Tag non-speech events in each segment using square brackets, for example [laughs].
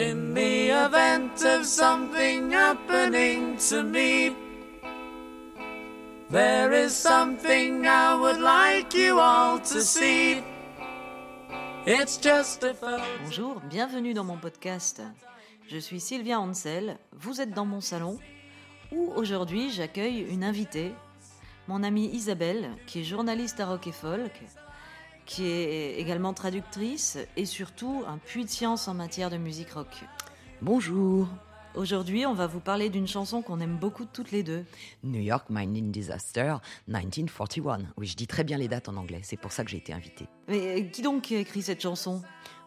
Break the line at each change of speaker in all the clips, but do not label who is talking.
In the event of something happening to me, there is something I would like you all to see. It's just a.
Bonjour, bienvenue dans mon podcast. Je suis Sylvia Hansel, vous êtes dans mon salon où aujourd'hui j'accueille une invitée, mon amie Isabelle, qui est journaliste à rock et folk, qui est également traductrice et surtout un puits de science en matière de musique rock.
Bonjour.
Aujourd'hui, on va vous parler d'une chanson qu'on aime beaucoup toutes les deux.
New York Mining Disaster 1941. Oui, je dis très bien les dates en anglais, c'est pour ça que j'ai été invitée.
Mais euh, qui donc a écrit cette chanson?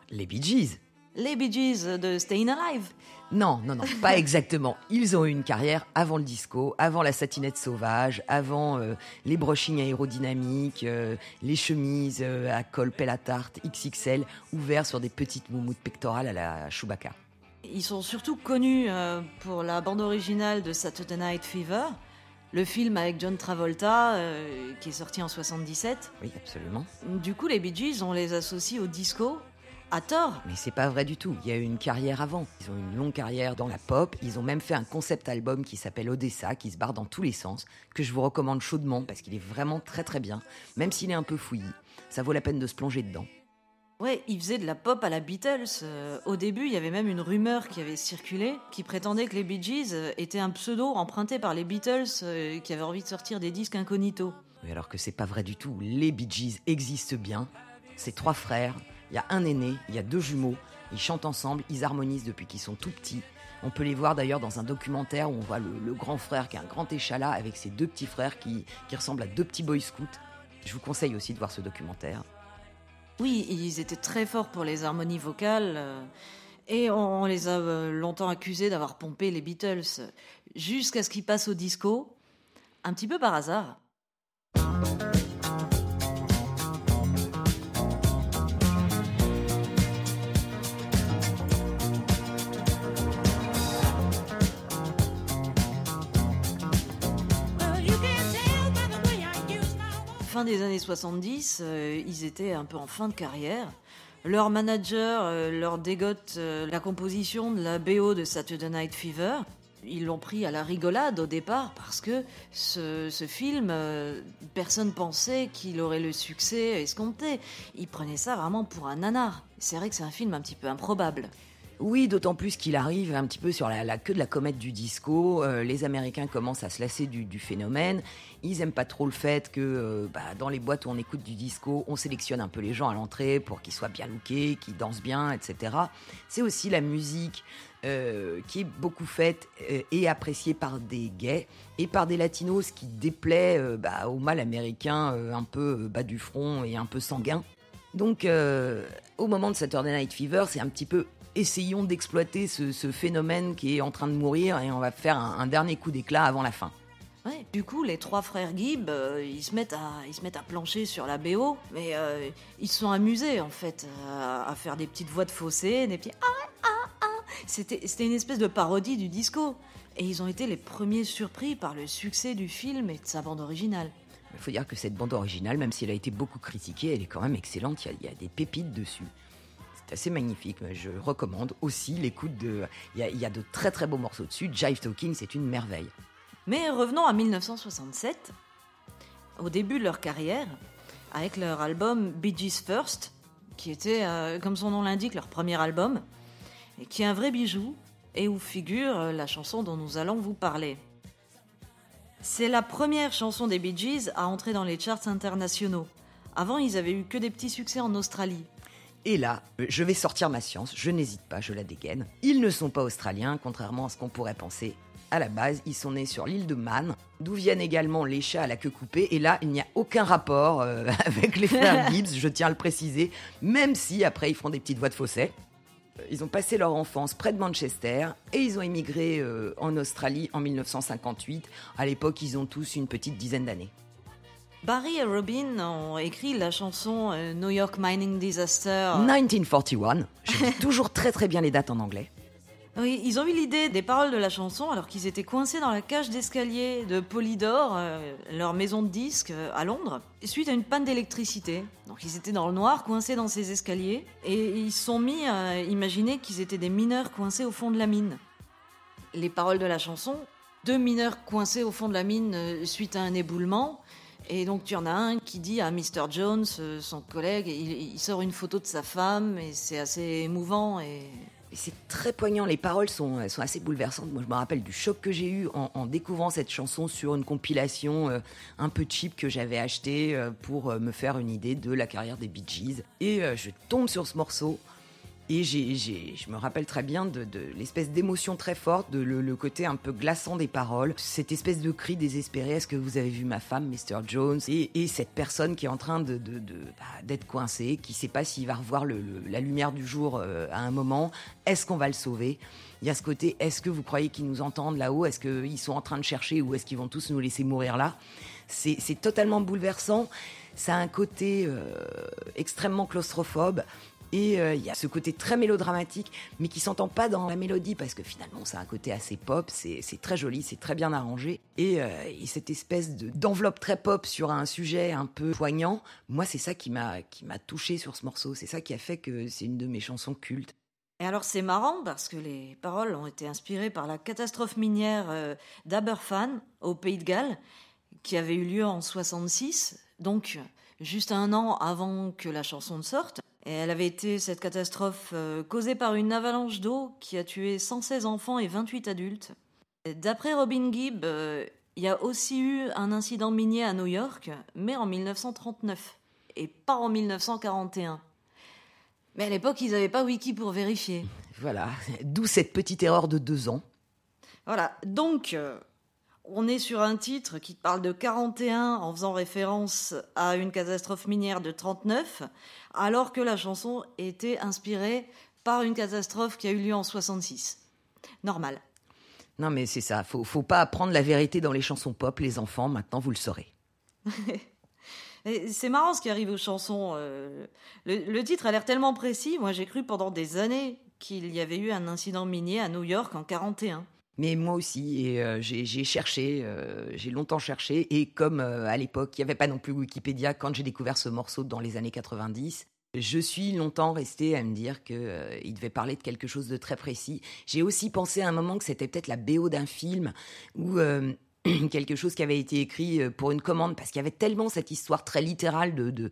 Les Bee Gees
Les Bee Gees de Stayin' Alive.
Non, non, non, pas exactement. [laughs] Ils ont eu une carrière avant le disco, avant la satinette sauvage, avant euh, les brochings aérodynamiques, euh, les chemises euh, à col pelle à tarte XXL, ouverts sur des petites moumoutes pectorales à la Chewbacca.
Ils sont surtout connus pour la bande originale de Saturday Night Fever, le film avec John Travolta qui est sorti en 77.
Oui, absolument.
Du coup, les Bee Gees, on les associe au disco, à tort.
Mais c'est pas vrai du tout. Il y a eu une carrière avant. Ils ont une longue carrière dans la pop. Ils ont même fait un concept album qui s'appelle Odessa, qui se barre dans tous les sens, que je vous recommande chaudement parce qu'il est vraiment très très bien, même s'il est un peu fouillis. Ça vaut la peine de se plonger dedans.
Ouais, ils faisaient de la pop à la Beatles. Euh, au début, il y avait même une rumeur qui avait circulé qui prétendait que les Bee Gees euh, étaient un pseudo emprunté par les Beatles euh, qui avaient envie de sortir des disques incognito.
Oui, alors que c'est pas vrai du tout. Les Bee Gees existent bien. C'est trois frères. Il y a un aîné, il y a deux jumeaux. Ils chantent ensemble, ils harmonisent depuis qu'ils sont tout petits. On peut les voir d'ailleurs dans un documentaire où on voit le, grand frère qui est un grand échalas avec ses deux petits frères qui, qui ressemblent à deux petits boy scouts. Je vous conseille aussi de voir ce documentaire.
Oui, ils étaient très forts pour les harmonies vocales. euh, Et on on les a euh, longtemps accusés d'avoir pompé les Beatles, jusqu'à ce qu'ils passent au disco, un petit peu par hasard. Des années 70, euh, ils étaient un peu en fin de carrière. Leur manager euh, leur dégote euh, la composition de la BO de Saturday Night Fever. Ils l'ont pris à la rigolade au départ parce que ce, film, personne pensait qu'il aurait le succès escompté. Ils prenaient ça vraiment pour un nanar. C'est vrai que c'est un film un petit peu improbable.
Oui, d'autant plus qu'il arrive un petit peu sur la, queue de la comète du disco. Euh, les Américains commencent à se lasser du, phénomène. Ils aiment pas trop le fait que euh, bah, dans les boîtes où on écoute du disco, on sélectionne un peu les gens à l'entrée pour qu'ils soient bien lookés, qu'ils dansent bien, etc. C'est aussi la musique euh, qui est beaucoup faite et appréciée par des gays et par des latinos, ce qui déplaît bah, au mal américain un peu bas du front et un peu sanguin. Donc, au moment de Saturday Night Fever, c'est un petit peu essayons d'exploiter ce, ce phénomène qui est en train de mourir et on va faire un, un dernier coup d'éclat avant la fin.
Ouais. Du coup, les trois frères Gibb, euh, ils, se mettent à, ils se mettent à plancher sur la BO, mais euh, ils se sont amusés en fait à, à faire des petites voix de fossé, des petits ah ah ah. C'était, c'était une espèce de parodie du disco. Et ils ont été les premiers surpris par le succès du film et de sa bande originale.
Il faut dire que cette bande originale, même si elle a été beaucoup critiquée, elle est quand même excellente. Il y a, il y a des pépites dessus. C'est assez magnifique. mais Je recommande aussi l'écoute de. Il y, a, il y a de très très beaux morceaux dessus. Jive Talking, c'est une merveille.
Mais revenons à 1967, au début de leur carrière, avec leur album Bee Gees First, qui était, euh, comme son nom l'indique, leur premier album, et qui est un vrai bijou, et où figure euh, la chanson dont nous allons vous parler. C'est la première chanson des Bee Gees à entrer dans les charts internationaux. Avant, ils avaient eu que des petits succès en Australie.
Et là, je vais sortir ma science, je n'hésite pas, je la dégaine. Ils ne sont pas australiens, contrairement à ce qu'on pourrait penser. À la base, ils sont nés sur l'île de Man, d'où viennent également les chats à la queue coupée. Et là, il n'y a aucun rapport euh, [laughs] avec les frères [laughs] Gibbs, je tiens à le préciser, même si après ils font des petites voix de fausset. Euh, Ils ont passé leur enfance près de Manchester et ils ont émigré euh, en Australie en 1958. À l'époque, ils ont tous une petite dizaine d'années.
Barry et Robin ont écrit la chanson euh, New York Mining Disaster.
1941, je dis toujours très très bien les dates en anglais.
Oui, ils ont eu l'idée des paroles de la chanson alors qu'ils étaient coincés dans la cage d'escalier de Polydor, euh, leur maison de disques euh, à Londres, suite à une panne d'électricité. Donc ils étaient dans le noir, coincés dans ces escaliers, et ils se sont mis à imaginer qu'ils étaient des mineurs coincés au fond de la mine. Les paroles de la chanson, deux mineurs coincés au fond de la mine suite à un éboulement, et donc tu en as un qui dit à Mr. Jones, son collègue, il, sort une photo de sa femme, et c'est assez émouvant et
c'est très poignant, les paroles sont, sont assez bouleversantes. Moi, je me rappelle du choc que j'ai eu en, découvrant cette chanson sur une compilation euh, un peu cheap que j'avais achetée euh, pour euh, me faire une idée de la carrière des Bee Gees. Et je tombe sur ce morceau et je me rappelle très bien de, l'espèce d'émotion très forte, de le, côté un peu glaçant des paroles, cette espèce de cri désespéré Est-ce que vous avez vu ma femme, Mr. Jones? Et, cette personne qui est en train bah, d'être coincée, qui ne sait pas s'il va revoir la lumière du jour euh, à un moment. Est-ce qu'on va le sauver? Il y a ce côté Est-ce que vous croyez qu'ils nous entendent là-haut? Est-ce qu'ils sont en train de chercher ou est-ce qu'ils vont tous nous laisser mourir là? C'est, totalement bouleversant. Ça a un côté euh, extrêmement claustrophobe. Et euh, il y a ce côté très mélodramatique, mais qui s'entend pas dans la mélodie, parce que finalement, c'est un côté assez pop, c'est très joli, c'est très bien arrangé. Et, euh, cette espèce d'enveloppe très pop sur un sujet un peu poignant, moi, c'est ça qui m'a touché sur ce morceau. C'est ça qui a fait que c'est une de mes chansons cultes.
Et alors c'est marrant parce que les paroles ont été inspirées par la catastrophe minière euh, d'Aberfan au Pays de Galles qui avait eu lieu en 66, donc juste un an avant que la chanson ne sorte. Et elle avait été, cette catastrophe, euh, causée par une avalanche d'eau qui a tué 116 enfants et 28 adultes. D'après Robin Gibb, euh, il y a aussi eu un incident minier à New York, mais en 1939, et pas en 1941. Mais à l'époque, ils n'avaient pas Wiki pour vérifier.
Voilà, [laughs] d'où cette petite erreur de deux ans.
Voilà, donc, euh, on est sur un titre qui parle de 41 en faisant référence à une catastrophe minière de 39, alors que la chanson était inspirée par une catastrophe qui a eu lieu en 66. Normal.
Non mais c'est ça, faut, faut pas apprendre la vérité dans les chansons pop, les enfants, maintenant vous le saurez. [laughs]
c'est marrant ce qui arrive aux chansons. Euh, le, titre a l'air tellement précis, moi j'ai cru pendant des années qu'il y avait eu un incident minier à New York en 41.
Mais moi aussi, euh, j'ai cherché, euh, j'ai longtemps cherché, et comme euh, à l'époque, il n'y avait pas non plus Wikipédia quand j'ai découvert ce morceau dans les années 90, je suis longtemps restée à me dire qu'il devait parler de quelque chose de très précis. J'ai aussi pensé à un moment que c'était peut-être la BO d'un film ou [clears throat] quelque chose qui avait été écrit pour une commande, parce qu'il y avait tellement cette histoire très littérale de,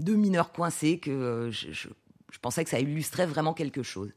de, mineurs coincés que je pensais que ça illustrait vraiment quelque chose.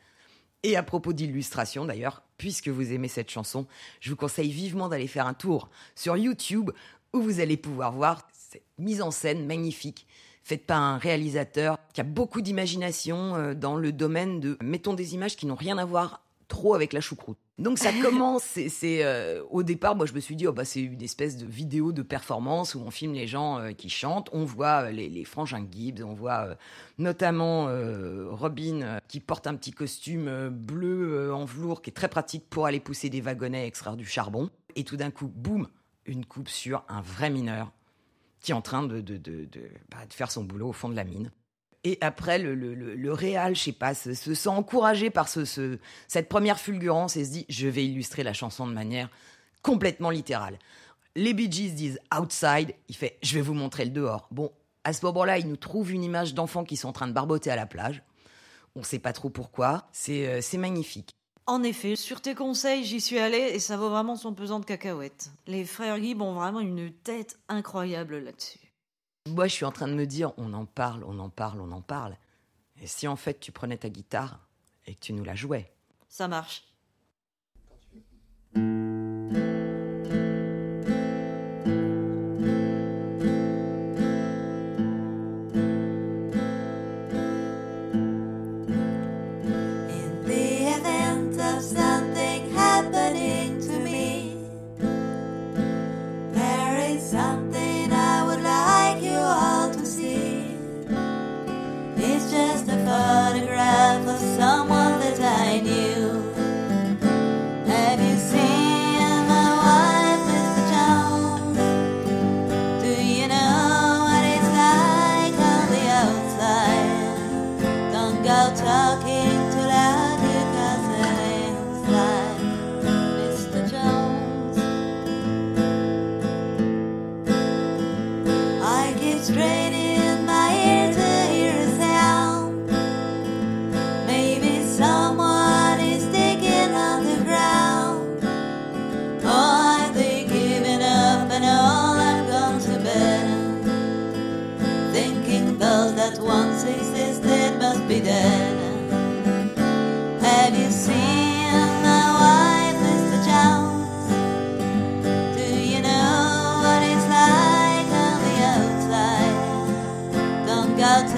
Et à propos d'illustration d'ailleurs, puisque vous aimez cette chanson, je vous conseille vivement d'aller faire un tour sur YouTube où vous allez pouvoir voir cette mise en scène magnifique faite par un réalisateur qui a beaucoup d'imagination euh, dans le domaine de mettons des images qui n'ont rien à voir trop avec la choucroute. Donc ça [laughs] commence, c'est euh, au départ, moi je me suis dit, oh, bah, c'est une espèce de vidéo de performance où on filme les gens euh, qui chantent, on voit euh, les, les frangins Gibbs, on voit notamment Robin qui porte un petit costume bleu en velours qui est très pratique pour aller pousser des wagonnets et extraire du charbon. Et tout d'un coup, boum, une coupe sur un vrai mineur qui est en train de, de, de, bah, de faire son boulot au fond de la mine. Et après, le, le, le, réal, je sais pas, se, sent encouragé par ce, cette première fulgurance et se dit je vais illustrer la chanson de manière complètement littérale. Les Bee Gees disent outside, il fait je vais vous montrer le dehors. Bon, à ce moment-là, il nous trouve une image d'enfants qui sont en train de barboter à la plage. On ne sait pas trop pourquoi. C'est euh, magnifique.
En effet, sur tes conseils, j'y suis allée et ça vaut vraiment son pesant de cacahuètes. Les frères Gibb ont vraiment une tête incroyable là-dessus.
Moi, je suis en train de me dire, on en parle, on en parle, on en parle. Et si en fait tu prenais ta guitare et que tu nous la jouais?
Ça marche.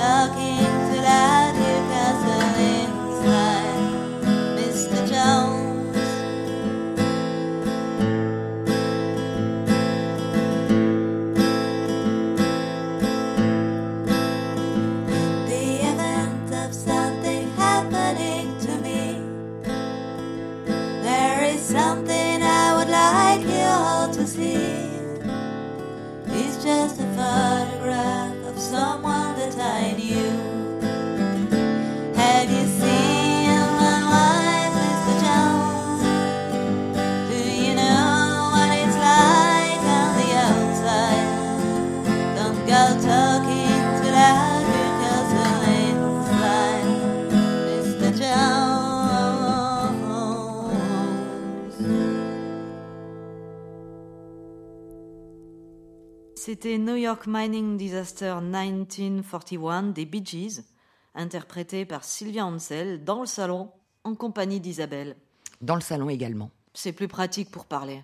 Don't go find you.
C'était New York Mining Disaster 1941 des Bee Gees, interprété par Sylvia Ansel dans le salon en compagnie d'Isabelle.
Dans le salon également.
C'est plus pratique pour parler.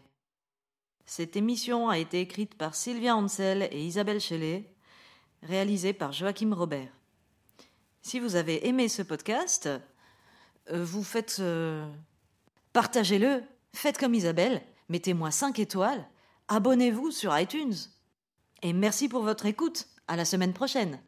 Cette émission a été écrite par Sylvia Ansel et Isabelle Shelley, réalisée par Joachim Robert. Si vous avez aimé ce podcast, euh, vous faites... euh, Partagez-le, faites comme Isabelle, mettez-moi 5 étoiles, abonnez-vous sur iTunes. Et merci pour votre écoute. À la semaine prochaine.